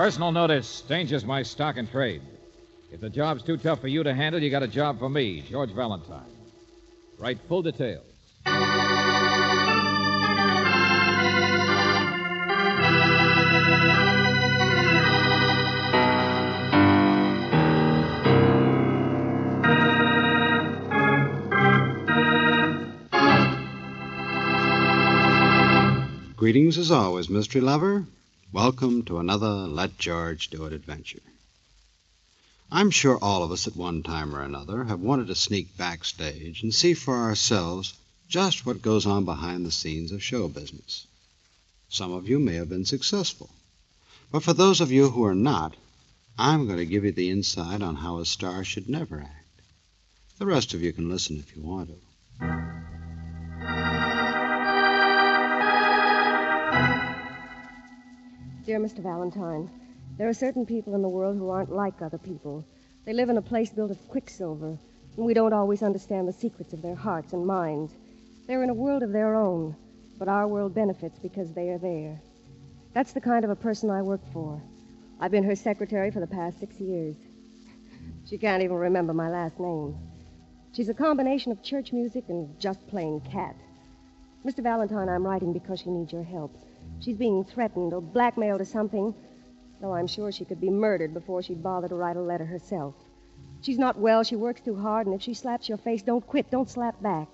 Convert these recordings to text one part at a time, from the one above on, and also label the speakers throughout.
Speaker 1: Personal notice danger's my stock and trade. If the job's too tough for you to handle, you got a job for me, George Valentine. Write full details.
Speaker 2: Greetings as always, mystery lover. Welcome to another Let George Do It adventure. I'm sure all of us at one time or another have wanted to sneak backstage and see for ourselves just what goes on behind the scenes of show business. Some of you may have been successful. But for those of you who are not, I'm going to give you the insight on how a star should never act. The rest of you can listen if you want to.
Speaker 3: Dear Mr. Valentine, there are certain people in the world who aren't like other people. They live in a place built of quicksilver, and we don't always understand the secrets of their hearts and minds. They're in a world of their own, but our world benefits because they are there. That's the kind of a person I work for. I've been her secretary for the past six years. She can't even remember my last name. She's a combination of church music and just plain cat. Mr. Valentine, I'm writing because she needs your help. She's being threatened or blackmailed or something, though I'm sure she could be murdered before she'd bother to write a letter herself. She's not well, she works too hard, and if she slaps your face, don't quit, don't slap back.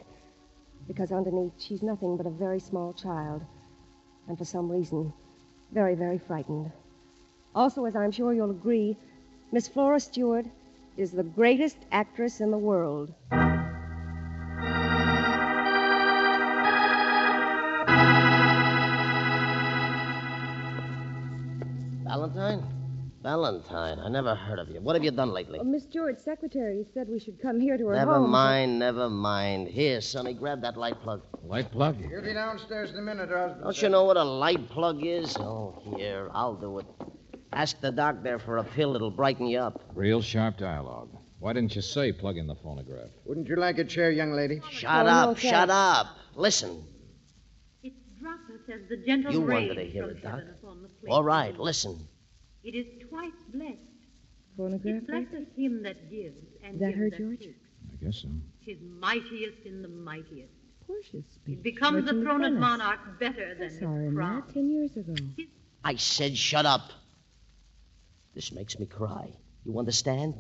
Speaker 3: Because underneath, she's nothing but a very small child, and for some reason, very, very frightened. Also, as I'm sure you'll agree, Miss Flora Stewart is the greatest actress in the world.
Speaker 4: Valentine? Valentine, I never heard of you. What have you done lately?
Speaker 3: Oh, Miss Stewart's secretary said we should come here to her
Speaker 4: never
Speaker 3: home.
Speaker 4: mind, never mind. Here, Sonny, grab that light plug.
Speaker 1: Light plug?
Speaker 5: You'll be downstairs in a minute, Osborne.
Speaker 4: Don't you know what a light plug is? Oh, here, I'll do it. Ask the doc there for a pill that'll brighten you up.
Speaker 1: Real sharp dialogue. Why didn't you say plug in the phonograph?
Speaker 5: Wouldn't you like a chair, young lady?
Speaker 4: Shut
Speaker 3: Oh,
Speaker 4: up,
Speaker 3: no,
Speaker 4: shut up. Listen,
Speaker 6: It droppeth as the gentle
Speaker 4: you
Speaker 6: rain
Speaker 4: wanted to hear
Speaker 6: from
Speaker 4: it, Doc.
Speaker 6: heaven upon the place
Speaker 4: All right, listen.
Speaker 6: It is twice blessed.
Speaker 3: Phonograph?
Speaker 6: It blesseth him that gives, and
Speaker 3: Is that
Speaker 6: him
Speaker 3: her,
Speaker 6: that
Speaker 3: George?
Speaker 6: takes.
Speaker 1: I guess so.
Speaker 6: Tis mightiest in the mightiest.
Speaker 3: Portia's speech.
Speaker 6: It becomes the throne of monarch better than his
Speaker 3: saw her
Speaker 6: crown.
Speaker 3: that ten years ago.
Speaker 4: I said shut up. This makes me cry. You understand?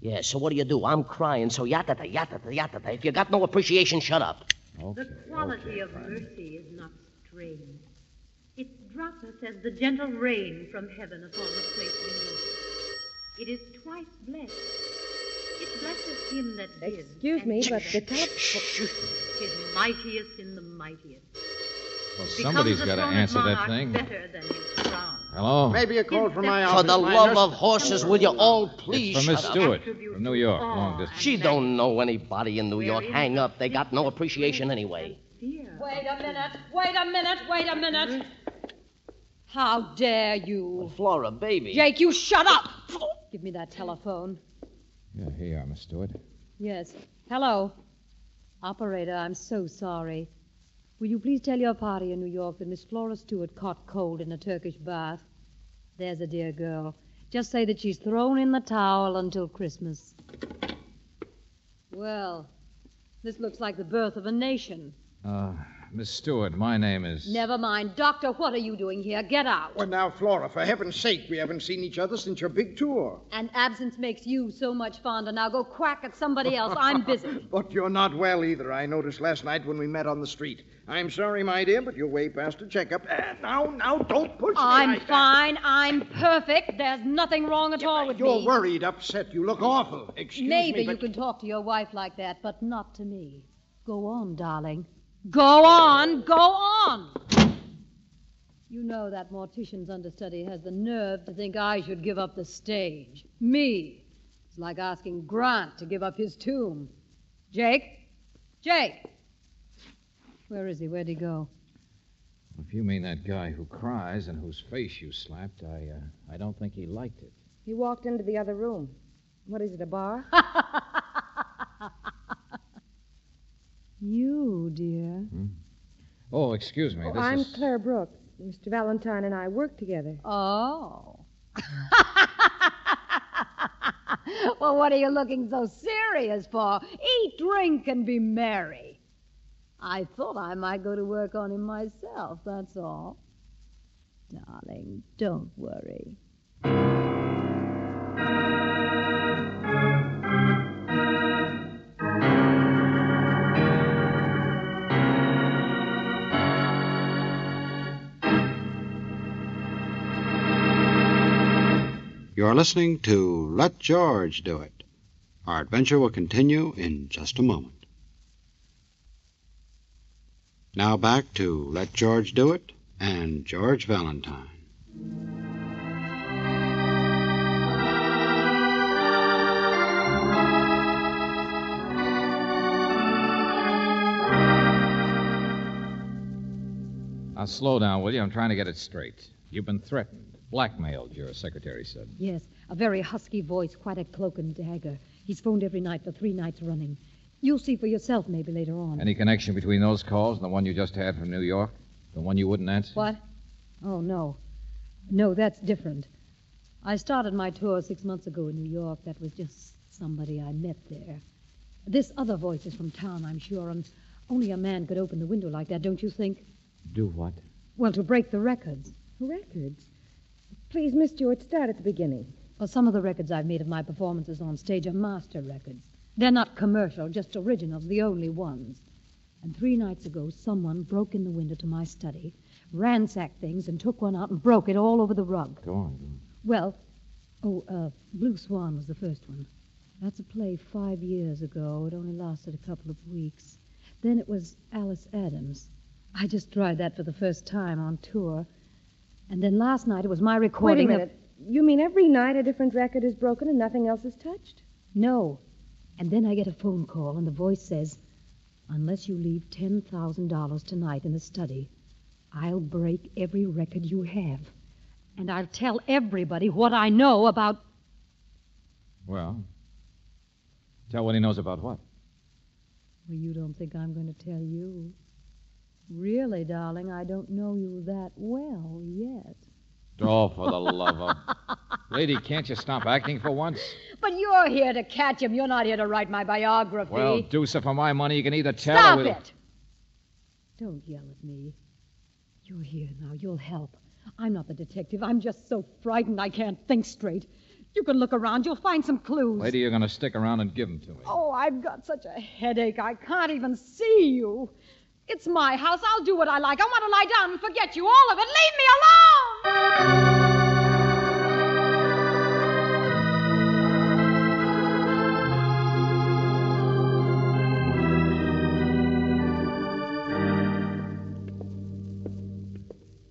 Speaker 4: Yeah, so what do you do? I'm crying, so yatata, yatata, yatata. If you got no appreciation, shut up.
Speaker 1: Okay.
Speaker 6: The quality
Speaker 1: okay,
Speaker 6: of
Speaker 1: fine.
Speaker 6: mercy is not strained. It droppeth as the gentle rain from heaven upon the place beneath. It is twice blessed. It blesseth him that gives.
Speaker 3: Excuse me, but
Speaker 6: that
Speaker 3: the top.
Speaker 6: Tis mightiest in the mightiest.
Speaker 1: Well,
Speaker 6: Becomes
Speaker 1: somebody's
Speaker 6: the
Speaker 1: got to answer that thing.
Speaker 6: Better than his crown.
Speaker 1: Hello?
Speaker 5: Maybe a call from my
Speaker 6: For
Speaker 4: For the love of horses, will you all please
Speaker 1: it's for Miss? Stewart from New York, long distance.
Speaker 4: She don't know anybody in New York. Hang up. They got no appreciation anyway.
Speaker 6: Fear.
Speaker 7: Wait a minute, wait a minute, wait a minute. Mm-hmm. How dare you?
Speaker 4: Flora, baby.
Speaker 7: Jake, you shut up! Give me that telephone.
Speaker 1: Yeah, here you are, Miss Stewart.
Speaker 7: Yes. Hello. Operator, I'm so sorry. Will you please tell your party in New York that Miss Flora Stewart caught cold in a Turkish bath? There's a dear girl. Just say that she's thrown in the towel until Christmas. Well, this looks like the birth of a nation.
Speaker 1: Uh, Miss Stewart, my name is.
Speaker 7: Never mind. Doctor, what are you doing here? Get out.
Speaker 5: Well, now, Flora, for heaven's sake, we haven't seen each other since your big tour.
Speaker 7: And absence makes you so much fonder. Now go quack at somebody else. I'm busy.
Speaker 5: But you're not well either, I noticed last night when we met on the street. I'm sorry, my dear, but you're way past a checkup. Ah, now, now, don't push me
Speaker 7: I'm
Speaker 5: like that.
Speaker 7: fine. I'm perfect. There's nothing wrong at all with me.
Speaker 5: You're worried, upset. You look awful. Excuse
Speaker 7: Maybe
Speaker 5: me,
Speaker 7: you
Speaker 5: but...
Speaker 7: can talk to your wife like that, but not to me. Go on, darling. Go on. Go on. You know that mortician's understudy has the nerve to think I should give up the stage. Me. It's like asking Grant to give up his tomb. Jake? Jake! Where is he? Where'd he go?
Speaker 1: If you mean that guy who cries and whose face you slapped, I, uh, I don't think he liked it.
Speaker 3: He walked into the other room. What is it, a bar?
Speaker 7: You, dear. Hmm.
Speaker 1: Oh, excuse me.
Speaker 3: Oh,
Speaker 1: this
Speaker 3: I'm
Speaker 1: is...
Speaker 3: Claire Brooks. Mr. Valentine and I work together.
Speaker 7: Oh. well, what are you looking so serious for? Eat, drink, and be merry. I thought I might go to work on him myself, that's all. Darling, don't worry.
Speaker 2: You're listening to Let George Do It. Our adventure will continue in just a moment. Now back to Let George Do It and George Valentine.
Speaker 1: Now, slow down, will you? I'm trying to get it straight. You've been threatened, blackmailed, your secretary said.
Speaker 7: Yes, a very husky voice, quite a cloak and dagger. He's phoned every night for three nights running. You'll see for yourself maybe later on.
Speaker 1: Any connection between those calls and the one you just had from New York? The one you wouldn't answer?
Speaker 7: What? Oh, no. No, that's different. I started my tour six months ago in New York. That was just somebody I met there. This other voice is from town, I'm sure, and only a man could open the window like that, don't you think?
Speaker 1: Do what?
Speaker 7: Well, to break the records.
Speaker 3: Records? Please, Miss Stewart, start at the beginning.
Speaker 7: Well, some of the records I've made of my performances on stage are master records. They're not commercial, just originals, the only ones. And three nights ago, someone broke in the window to my study, ransacked things, and took one out and broke it all over the rug.
Speaker 1: Go on. Go on.
Speaker 7: Well, oh, uh, Blue Swan was the first one. That's a play five years ago. It only lasted a couple of weeks. Then it was Alice Adams. I just tried that for the first time on tour. And then last night it was my recording.
Speaker 3: Wait a
Speaker 7: recording. of-
Speaker 3: minute. You mean every night a different record is broken and nothing else is touched?
Speaker 7: No. And then I get a phone call, and the voice says, Unless you leave $10,000 tonight in the study, I'll break every record you have. And I'll tell everybody what I know about.
Speaker 1: Well, tell what he knows about what.
Speaker 7: Well, you don't think I'm going to tell you. Really, darling, I don't know you that well yet.
Speaker 1: Oh, for the love of. Lady, can't you stop acting for once?
Speaker 7: But you're here to catch him. You're not here to write my biography.
Speaker 1: Well, do so for my money. You can either tell
Speaker 7: Stop
Speaker 1: or we'll...
Speaker 7: it! Don't yell at me. You're here now. You'll help. I'm not the detective. I'm just so frightened I can't think straight. You can look around. You'll find some clues.
Speaker 1: Lady, you're going to stick around and give them to me.
Speaker 7: Oh, I've got such a headache. I can't even see you. It's my house. I'll do what I like. I want to lie down and forget you, all of it. Leave me alone!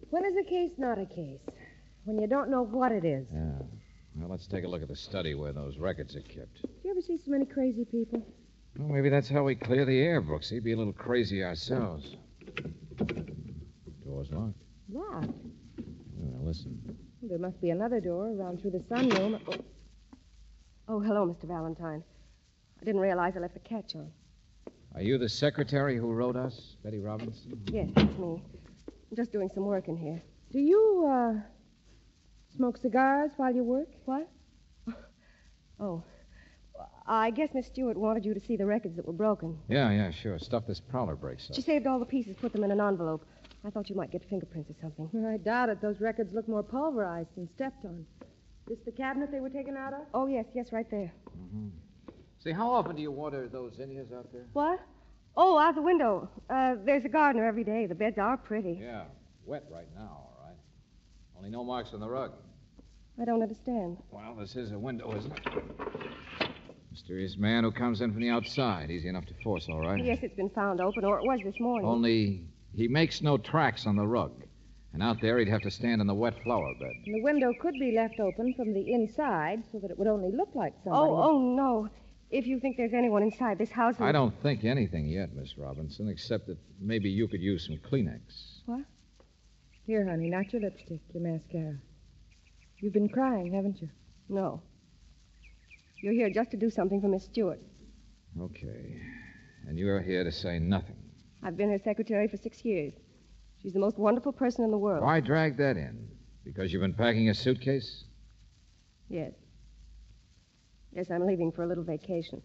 Speaker 3: When is a case not a case? When you don't know what it is.
Speaker 1: Yeah. Well, let's take a look at the study where those records are kept.
Speaker 3: Do you ever see so many crazy people?
Speaker 1: Well, maybe that's how we clear the air, Brooksy. Be a little crazy ourselves. Door's locked.
Speaker 3: Locked.
Speaker 1: Well, listen.
Speaker 3: There must be another door around through the sunroom. Oh. oh, hello, Mr. Valentine. I didn't realize I left the catch on.
Speaker 1: Are you the secretary who wrote us, Betty Robinson?
Speaker 3: Yes, it's me. I'm just doing some work in here. Do you, uh, smoke cigars while you work? What? Oh. I guess Miss Stewart wanted you to see the records that were broken.
Speaker 1: Yeah, yeah, sure. Stuff this prowler breaks up.
Speaker 3: She saved all the pieces, put them in an envelope. I thought you might get fingerprints or something.
Speaker 8: I doubt it. Those records look more pulverized and stepped on. Is this the cabinet they were taken out of?
Speaker 3: Oh, yes, yes, right there.
Speaker 1: See, how often do you water those zinnias out there?
Speaker 3: What? Oh, out the window. Uh, there's a gardener every day. The beds are pretty.
Speaker 1: Yeah, wet right now, all right. Only no marks on the rug.
Speaker 3: I don't understand.
Speaker 1: Well, this is a window, isn't it? Mysterious man who comes in from the outside. Easy enough to force, all right.
Speaker 3: Yes, it's been found open, or it was this morning.
Speaker 1: Only he makes no tracks on the rug. And out there, he'd have to stand in the wet flower bed.
Speaker 8: And the window could be left open from the inside so that it would only look like somebody.
Speaker 3: Oh, oh, no. If you think there's anyone inside this house.
Speaker 1: I don't think anything yet, Miss Robinson, except that maybe you could use some Kleenex.
Speaker 8: What? Here, honey, not your lipstick, your mascara. You've been crying, haven't you?
Speaker 3: No. You're here just to do something for Miss Stewart.
Speaker 1: Okay. And you're here to say nothing.
Speaker 3: I've been her secretary for six years. She's the most wonderful person in the world.
Speaker 1: Why drag that in? Because you've been packing a suitcase?
Speaker 3: Yes. Yes, I'm leaving for a little vacation.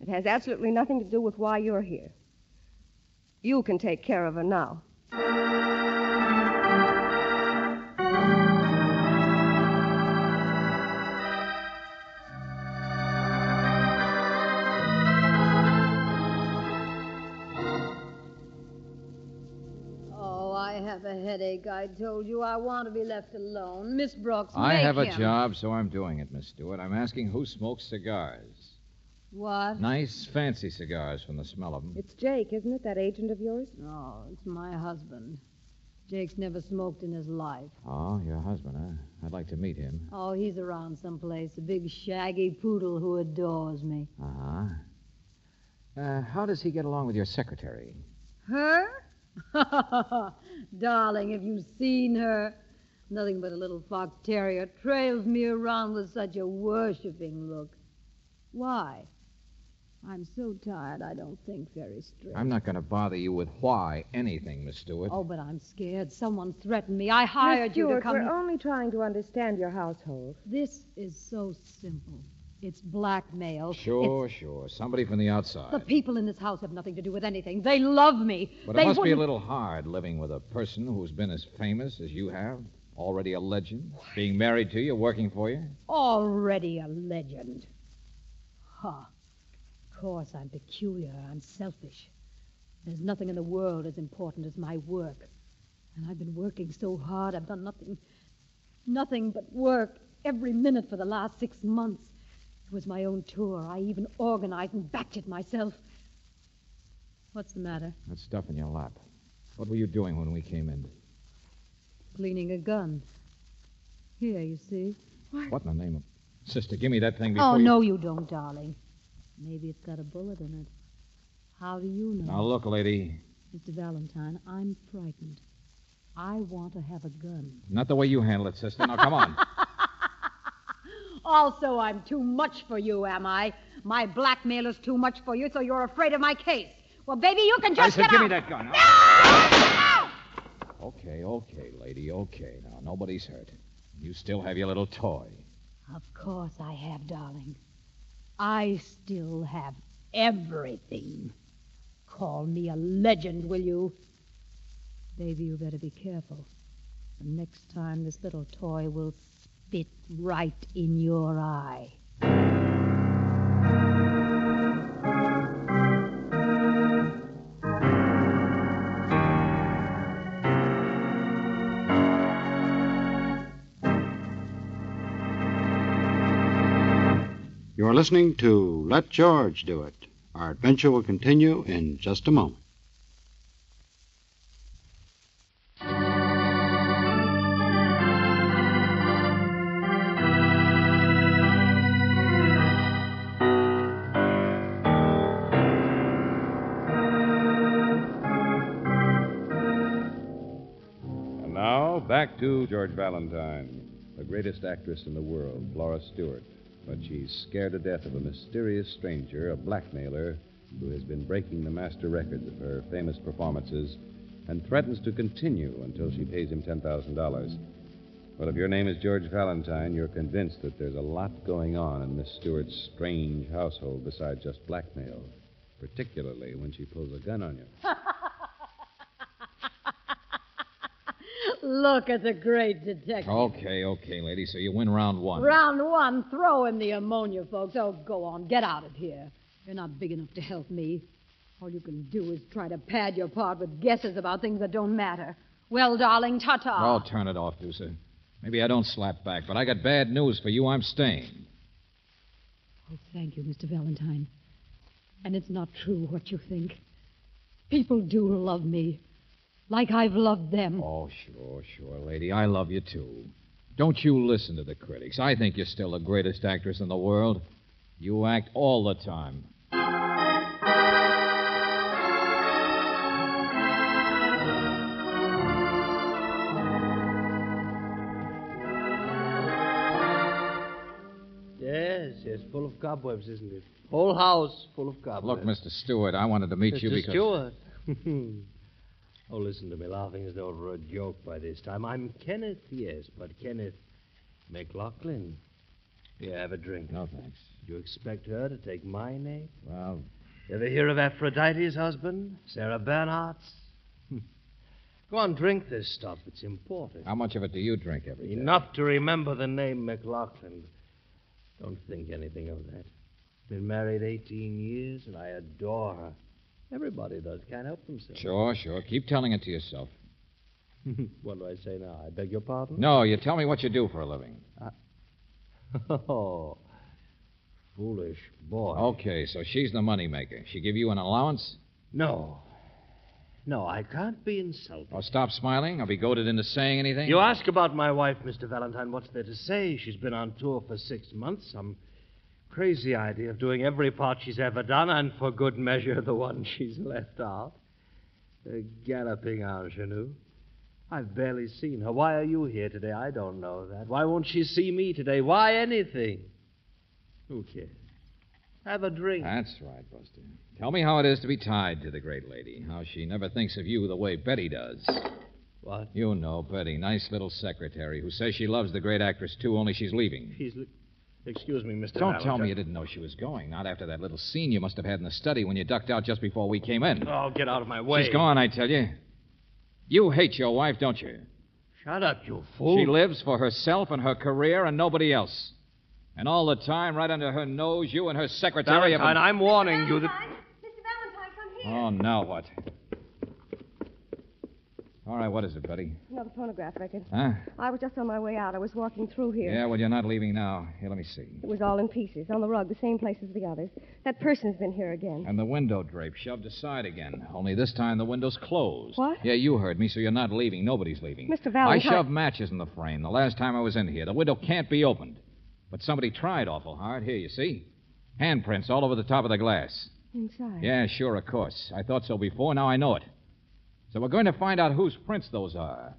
Speaker 3: It has absolutely nothing to do with why you're here. You can take care of her now.
Speaker 7: Headache. I told you I want to be left alone. Miss Brooks,
Speaker 1: I
Speaker 7: make
Speaker 1: have a
Speaker 7: him.
Speaker 1: job, so I'm doing it, Miss Stewart. I'm asking who smokes cigars.
Speaker 7: What?
Speaker 1: Nice, fancy cigars from the smell of them.
Speaker 8: It's Jake, isn't it? That agent of yours?
Speaker 7: Oh, it's my husband. Jake's never smoked in his life.
Speaker 1: Oh, your husband, huh? I'd like to meet him.
Speaker 7: Oh, he's around someplace. A big shaggy poodle who adores me.
Speaker 1: Uh-huh. Uh, how does he get along with your secretary?
Speaker 7: Her? Darling, have you seen her? Nothing but a little fox terrier trails me around with such a worshipping look. Why? I'm so tired I don't think very straight.
Speaker 1: I'm not going to bother you with why anything, Miss Stewart.
Speaker 7: Oh, but I'm scared. Someone threatened me. I hired
Speaker 8: Miss
Speaker 7: you to
Speaker 8: Stewart,
Speaker 7: come.
Speaker 8: we're only trying to understand your household.
Speaker 7: This is so simple. It's blackmail.
Speaker 1: Sure, sure. Somebody from the outside.
Speaker 7: The people in this house have nothing to do with anything. They love me.
Speaker 1: But
Speaker 7: they
Speaker 1: it must be a
Speaker 7: wouldn't-
Speaker 1: little hard living with a person who's been as famous as you have, already a legend, being married to you, working for you.
Speaker 7: Already a legend. Huh. Of course, I'm peculiar. I'm selfish. There's nothing in the world as important as my work. And I've been working so hard, I've done nothing, nothing but work every minute for the last six months. It was my own tour. I even organized and backed it myself. What's the matter?
Speaker 1: That stuff in your lap. What were you doing when we came in?
Speaker 7: Cleaning a gun. Here, you see.
Speaker 1: What in the name of. Sister, give me that thing oh, before
Speaker 7: Oh,
Speaker 1: you.
Speaker 7: no, you don't, darling. Maybe it's got a bullet in it. How do you know?
Speaker 1: Now, look, lady.
Speaker 7: Mr. Valentine, I'm frightened. I want to have a gun.
Speaker 1: Not the way you handle it, sister. Now, come on.
Speaker 7: Also, I'm too much for you, am I? My blackmailer's too much for you, so you're afraid of my case. Well, baby, you can just
Speaker 1: I
Speaker 7: just
Speaker 1: said,
Speaker 7: get
Speaker 1: give
Speaker 7: out.
Speaker 1: me that gun. Okay, okay, lady, okay. Now, nobody's hurt. You still have your little toy.
Speaker 7: Of course I have, darling. I still have everything. Call me a legend, will you? Baby, you better be careful. The next time this little toy will spit right in your eye.
Speaker 2: You're listening to Let George Do It. Our adventure will continue in just a moment.
Speaker 9: To George Valentine, the greatest actress in the world, Flora Stewart. But she's scared to death of a mysterious stranger, a blackmailer, who has been breaking the master records of her famous performances and threatens to continue until she pays him $10,000. Well, if your name is George Valentine, you're convinced that there's a lot going on in Miss Stewart's strange household besides just blackmail, particularly when she pulls a gun on you.
Speaker 7: Look at the great detective.
Speaker 1: Okay, okay, lady. So you win round one.
Speaker 7: Round one, throw in the ammonia, folks. Oh, go on, get out of here. You're not big enough to help me. All you can do is try to pad your part with guesses about things that don't matter. Well, darling, ta
Speaker 1: ta. I'll turn it off, Deucer. Maybe I don't slap back, but I got bad news for you. I'm staying.
Speaker 7: Oh, thank you, Mr. Valentine. And it's not true what you think. People do love me. Like I've loved them.
Speaker 1: Oh, sure, sure, lady. I love you, too. Don't you listen to the critics. I think you're still the greatest actress in the world. You act all the time.
Speaker 10: Yes, yes, full of cobwebs, isn't it? Whole house full of cobwebs.
Speaker 1: Look, Mr. Stewart, I wanted to meet you
Speaker 10: Mr.
Speaker 1: because.
Speaker 10: Stewart. oh, listen to me. Laughing is over a joke by this time. I'm Kenneth, yes, but Kenneth McLaughlin. Here, have a drink.
Speaker 1: No, thanks.
Speaker 10: You expect her to take my name?
Speaker 1: Well,
Speaker 10: Ever hear of Aphrodite's husband? Sarah Bernhardt's? Hmm. Go on, drink this stuff. It's important.
Speaker 1: how much of it do you drink every day?
Speaker 10: Enough to remember the name McLaughlin. Don't think anything of that. Been married 18 years, and I adore her. Everybody does. Can't help themselves.
Speaker 1: Sure, sure. Keep telling it to yourself.
Speaker 10: what do I say now? I beg your pardon?
Speaker 1: No, you tell me what you do for a living.
Speaker 10: Oh, foolish boy.
Speaker 1: Okay, so she's the moneymaker. She give you an allowance?
Speaker 10: No. No, I can't be insulted.
Speaker 1: Oh, stop smiling. I'll be goaded into saying anything.
Speaker 10: You ask about my wife, Mr. Valentine. What's there to say? She's been on tour for six months. Some crazy idea of doing every part she's ever done, and for good measure, the one she's left out. A galloping ingenue. I've barely seen her. Why are you here today? I don't know that. Why won't she see me today? Why anything? Who cares? Have a drink.
Speaker 1: That's right, Buster. Tell me how it is to be tied to the great lady. How she never thinks of you the way Betty does.
Speaker 10: What?
Speaker 1: You know, Betty, nice little secretary who says she loves the great actress too, only she's leaving.
Speaker 10: She's. Excuse me, Mr.
Speaker 1: Don't
Speaker 10: Valentine.
Speaker 1: tell me you didn't know she was going. Not after that little scene you must have had in the study when you ducked out just before we came in.
Speaker 10: Oh, get out of my way.
Speaker 1: She's gone, I tell you. You hate your wife, don't you?
Speaker 10: Shut up, you fool.
Speaker 1: She lives for herself and her career and nobody else. And all the time, right under her nose, you and her secretary have
Speaker 10: Valentine,
Speaker 1: been...
Speaker 10: I'm warning you that.
Speaker 6: Mr. Valentine, come here.
Speaker 1: Oh, now what? All right, what is it, Betty?
Speaker 3: Another phonograph record.
Speaker 1: Huh?
Speaker 3: I was just on my way out. I was walking through here.
Speaker 1: Yeah, well, you're not leaving now. Here, let me see.
Speaker 3: It was all in pieces, on the rug, the same place as the others. That person's been here again.
Speaker 1: And the window drape shoved aside again. Only this time the window's closed.
Speaker 3: What?
Speaker 1: Yeah, you heard me, so you're not leaving. Nobody's leaving.
Speaker 3: Mr. Valentine-
Speaker 1: I shoved matches in the frame the last time I was in here. The window can't be opened. But somebody tried awful hard. Here, you see? Handprints all over the top of the glass.
Speaker 3: Inside.
Speaker 1: Yeah, sure, of course. I thought so before. Now I know it. So we're going to find out whose prints those are.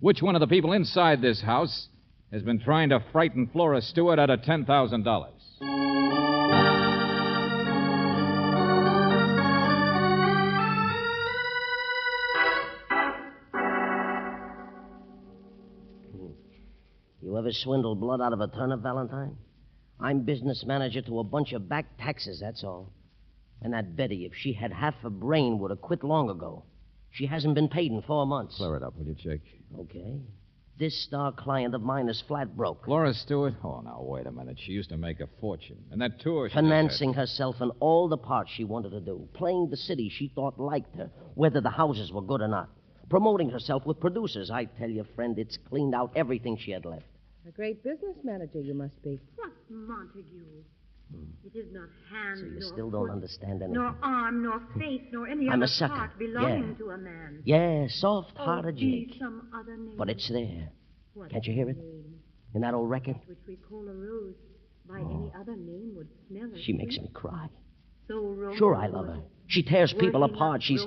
Speaker 1: Which one of the people inside this house has been trying to frighten Flora Stewart out of $10,000?
Speaker 4: You ever swindle blood out of a turnip, Valentine? I'm business manager to a bunch of back taxes, that's all. And that Betty, if she had half a brain, would have quit long ago. She hasn't been paid in four months.
Speaker 1: Clear it up, will you, Jake?
Speaker 4: Okay. This star client of mine is flat broke.
Speaker 1: Flora Stewart? Oh, now, wait a minute. She used to make a fortune. And that tour she just had-
Speaker 4: Financing herself in all the parts she wanted to do. Playing the city she thought liked her, whether the houses were good or not. Promoting herself with producers. I tell you, friend, it's cleaned out everything she had left.
Speaker 8: A great business manager you must be.
Speaker 6: What Montague? Mm. It is not hand
Speaker 4: So you
Speaker 6: nor
Speaker 4: still don't
Speaker 6: foot,
Speaker 4: understand anything.
Speaker 6: nor arm, nor face, nor any
Speaker 4: I'm
Speaker 6: other
Speaker 4: a sucker.
Speaker 6: part belonging
Speaker 4: Yeah.
Speaker 6: to a man.
Speaker 4: Yeah, soft-hearted
Speaker 6: oh,
Speaker 4: Jake.
Speaker 6: some other name.
Speaker 4: But it's there.
Speaker 6: What
Speaker 4: Can't you hear it?
Speaker 6: name?
Speaker 4: In that old record?
Speaker 6: Which we call a rose. By any oh. other name would smell
Speaker 4: She makes
Speaker 6: sweet.
Speaker 4: me cry.
Speaker 6: So Romeo
Speaker 4: Sure, I love her. She tears people apart. She's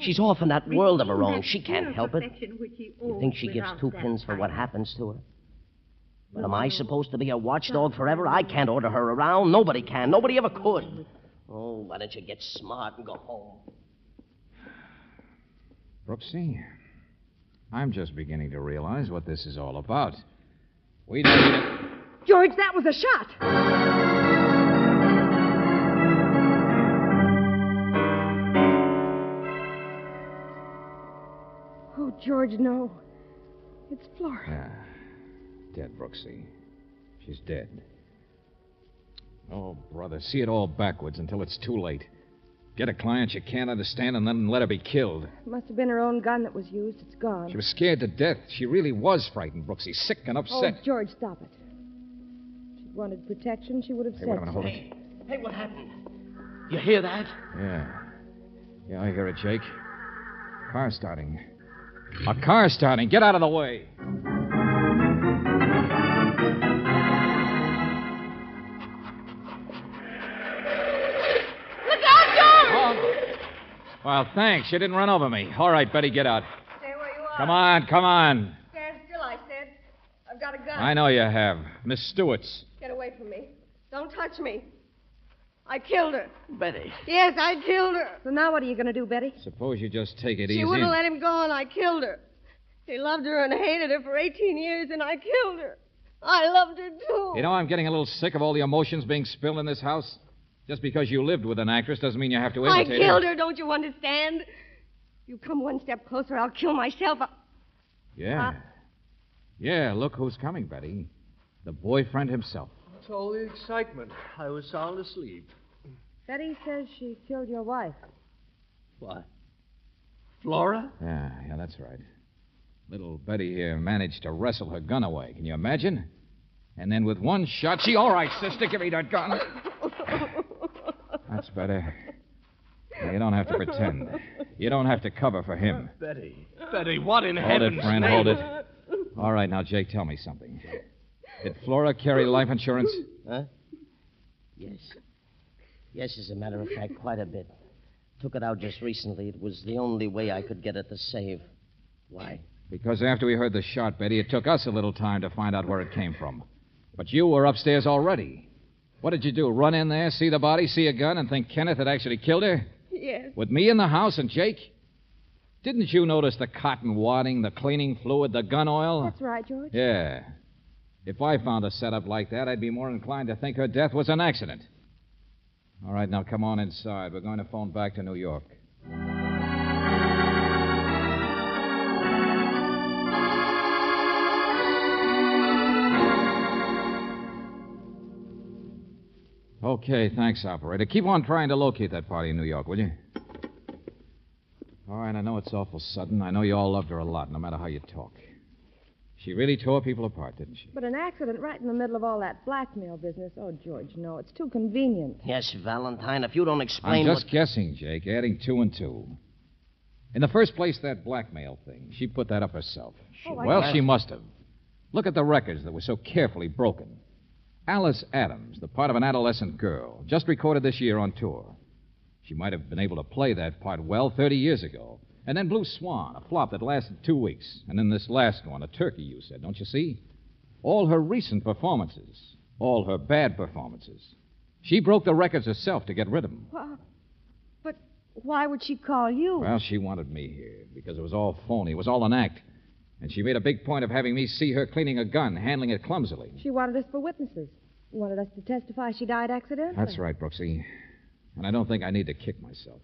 Speaker 4: she's off in that world of her own. She can't help it.
Speaker 6: perfection which he
Speaker 4: You think she gives two pins for what happens to her? But am I supposed to be a watchdog forever? I can't order her around. Nobody can. Nobody ever could. Oh, why don't you get smart and go home?
Speaker 1: Brooksy, I'm just beginning to realize what this is all about. We don't need a...
Speaker 8: George, that was a shot.
Speaker 3: Oh, George, no. It's Flora.
Speaker 1: Yeah. Dead, Brooksy. She's dead. Oh, brother, see it all backwards until it's too late. Get a client you can't understand and then let her be killed.
Speaker 3: It must have been her own gun that was used. It's gone.
Speaker 1: She was scared to death. She really was frightened, Brooksy. Sick and upset.
Speaker 3: Oh,
Speaker 1: upset.
Speaker 3: George, stop it. If she'd wanted protection, she would have
Speaker 1: Hey,
Speaker 3: said
Speaker 1: wait a minute,
Speaker 3: so.
Speaker 1: hold it.
Speaker 4: Hey, what happened? You hear that?
Speaker 1: Yeah. Yeah, I hear it, Jake. Car starting. A car starting. Get out of the way. Well, thanks. You didn't run over me. All right, Betty, get out.
Speaker 3: Stay where you are.
Speaker 1: Come on, come on.
Speaker 3: Stand still, I said. I've got a gun.
Speaker 1: I know you have. Miss Stewart's.
Speaker 3: Get away from me. Don't touch me. I killed her.
Speaker 4: Betty.
Speaker 3: Yes, I killed her.
Speaker 8: So now what are you going to do, Betty?
Speaker 1: Suppose you just take it easy.
Speaker 3: She wouldn't
Speaker 1: and-
Speaker 3: let him go, and I killed her. He loved her and hated her for 18 years, and I killed her. I loved her, too.
Speaker 1: You know, I'm getting a little sick of all the emotions being spilled in this house. Just because you lived with an actress doesn't mean you have to imitate
Speaker 3: I
Speaker 1: imitate
Speaker 3: killed
Speaker 1: her.
Speaker 3: her, don't you understand? You come one step closer, I'll kill myself. I-
Speaker 1: Yeah.
Speaker 3: Uh,
Speaker 1: Yeah, look who's coming, Betty. The boyfriend himself.
Speaker 10: It's all the excitement. I was sound asleep.
Speaker 8: Betty says she killed your wife.
Speaker 10: What? Flora?
Speaker 1: Yeah, yeah, that's right. Little Betty here managed to wrestle her gun away. Can you imagine? And then with one shot, she. All right, sister, give me that gun. That's better. Now, you don't have to pretend. You don't have to cover for him.
Speaker 10: Betty. Betty, what in
Speaker 1: Hold
Speaker 10: heaven's
Speaker 1: it, friend,
Speaker 10: name?
Speaker 1: hold it. All right, now, Jake, tell me something. Did Flora carry life insurance?
Speaker 4: Huh? Yes. Yes, as a matter of fact, quite a bit. Took it out just recently. It was the only way I could get it to save. Why?
Speaker 1: Because after we heard the shot, Betty, it took us a little time to find out where it came from. But you were upstairs already. What did you do? Run in there, see the body, see a gun, and think Kenneth had actually killed her?
Speaker 3: Yes.
Speaker 1: With me in the house and Jake? Didn't you notice the cotton wadding, the cleaning fluid, the gun oil?
Speaker 8: That's right, George.
Speaker 1: Yeah. If I found a setup like that, I'd be more inclined to think her death was an accident. All right, now come on inside. We're going to phone back to New York. Okay, thanks, operator. Keep on trying to locate that party in New York, will you? All right, I know it's awful sudden. I know you all loved her a lot, no matter how you talk. She really tore people apart, didn't she?
Speaker 8: But an accident right in the middle of all that blackmail business. Oh, George, no. It's too convenient.
Speaker 4: Yes, Valentine, if you don't explain.
Speaker 1: I'm just
Speaker 4: what...
Speaker 1: guessing, Jake, adding two and two. In the first place, that blackmail thing. She put that up herself.
Speaker 8: Oh,
Speaker 1: well,
Speaker 8: guess-
Speaker 1: she must have. Look at the records that were so carefully broken. Alice Adams, the part of an adolescent girl, just recorded this year on tour. She might have been able to play that part well 30 years ago. And then Blue Swan, a flop that lasted two weeks. And then this last one, a turkey, you said, don't you see? All her recent performances, all her bad performances. She broke the records herself to get rid of them.
Speaker 3: Well, but why would she call you?
Speaker 1: Well, she wanted me here because it was all phony. It was all an act. And she made a big point of having me see her cleaning a gun, handling it clumsily.
Speaker 8: She wanted us for witnesses. Wanted us to testify she died accidentally.
Speaker 1: That's right, Brooksy. And I don't think I need to kick myself.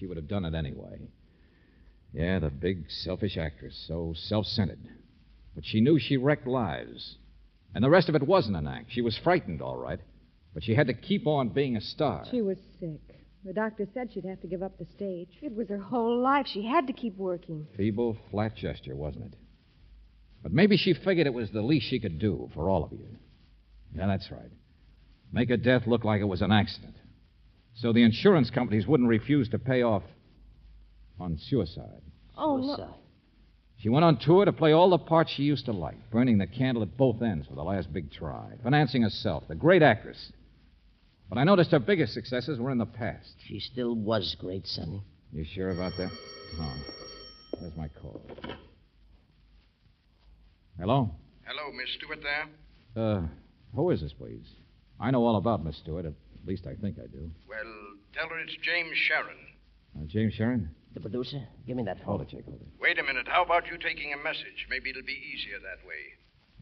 Speaker 1: She would have done it anyway. Yeah, the big, selfish actress, so self centered. But she knew she wrecked lives. And the rest of it wasn't an act. She was frightened, all right. But she had to keep on being a star.
Speaker 8: She was sick. The doctor said she'd have to give up the stage.
Speaker 3: It was her whole life. She had to keep working.
Speaker 1: Feeble, flat gesture, wasn't it? But maybe she figured it was the least she could do for all of you. Yeah, that's right. Make a death look like it was an accident. So the insurance companies wouldn't refuse to pay off on suicide.
Speaker 3: Oh, look.
Speaker 1: She went on tour to play all the parts she used to like, burning the candle at both ends for the last big try, financing herself, the great actress. But I noticed her biggest successes were in the past.
Speaker 4: She still was great, Sonny.
Speaker 1: You sure about that? Come on. There's my call. Hello?
Speaker 11: Hello, Miss Stewart there?
Speaker 1: Uh, who is this, please? I know all about Miss Stewart. At least I think I do.
Speaker 11: Well, tell her it's James Sharon.
Speaker 1: Uh, James Sharon?
Speaker 4: The producer? Give me that phone.
Speaker 1: Hold it, Jake. Hold it.
Speaker 11: Wait a minute. How about you taking a message? Maybe it'll be easier that way.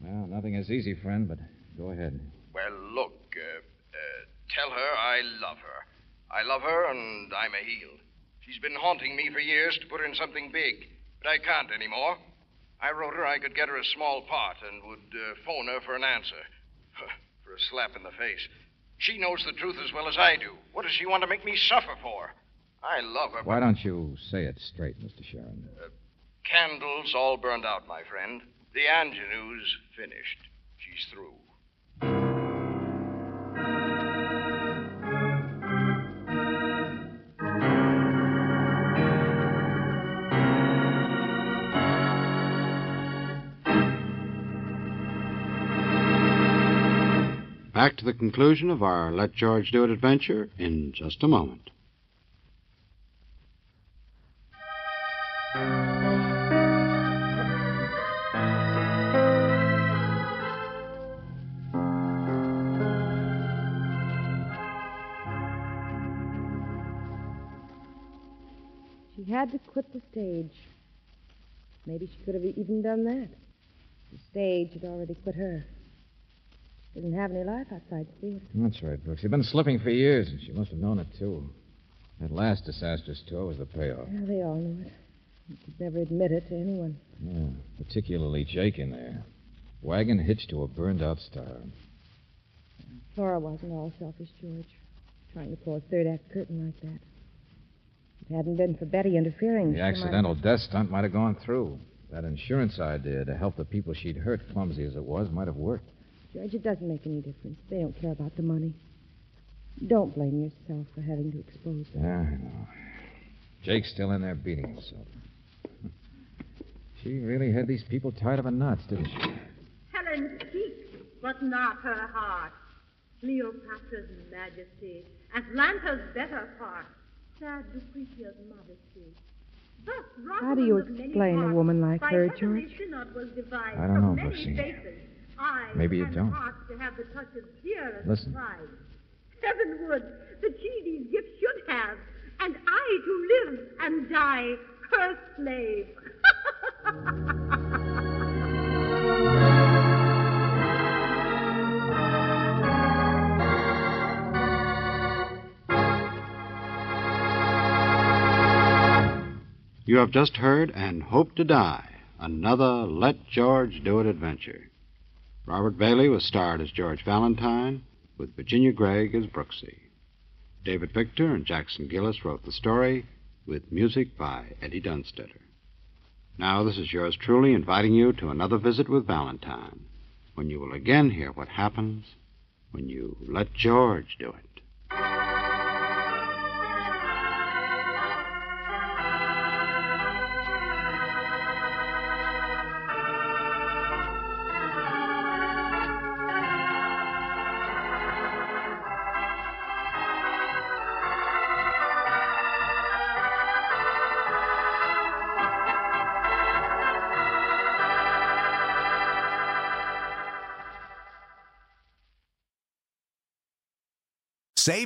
Speaker 1: Well, nothing is easy, friend, but go ahead.
Speaker 11: Well, look, uh, uh, tell her I love her. I love her, and I'm a heel. She's been haunting me for years to put her in something big, but I can't anymore. I wrote her I could get her a small part and would uh, phone her for an answer. for a slap in the face. She knows the truth as well as I do. What does she want to make me suffer for? I love her.
Speaker 1: Why don't you say it straight, Mr. Sharon?
Speaker 11: Candles all burned out, my friend. The ingenue's finished. She's through.
Speaker 2: Back to the conclusion of our Let George Do It adventure in just a moment.
Speaker 8: She had to quit the stage. Maybe she could have even done that. The stage had already quit her. She didn't have any life outside the theater.
Speaker 1: That's right, Brooks. She'd been slipping for years, and she must have known it, too. That last disastrous tour was the payoff.
Speaker 8: Yeah, they all knew it. She'd never admit it to anyone.
Speaker 1: Yeah, particularly Jake in there. Wagon hitched to a burned out star.
Speaker 8: Flora wasn't all selfish, George. Trying to pull a third act curtain like that. If it hadn't been for Betty interfering.
Speaker 1: The accidental death stunt might have gone through. That insurance idea to help the people she'd hurt, clumsy as it was, might have worked.
Speaker 8: George, it doesn't make any difference. They don't care about the money. Don't blame yourself for having to expose them.
Speaker 1: Yeah, I know. Jake's still in there beating himself. She really had these people tied up in knots, didn't she?
Speaker 6: Helen speaks, but not her heart. Cleopatra's majesty, Atalanta's better part, sad Lucretia's modesty. Thus,
Speaker 8: How do you
Speaker 6: Rosalind of many
Speaker 8: explain a woman like her, George?
Speaker 6: was
Speaker 1: I don't know,
Speaker 6: many
Speaker 1: Brooksy.
Speaker 6: faces, eyes
Speaker 1: Maybe you
Speaker 6: and
Speaker 1: don't.
Speaker 6: hearts to have the touch of dearest
Speaker 1: Listen.
Speaker 6: pride. Heavenward, the Chides gift should have, and I to live and die her slave.
Speaker 2: You have just heard And Hope to Die, another Let George Do It adventure. Robert Bailey was starred as George Valentine, with Virginia Gregg as Brooksy. David Victor and Jackson Gillis wrote the story, with music by Eddie Dunstedter. Now, this is yours truly inviting you to another visit with Valentine, when you will again hear what happens when you let George do it.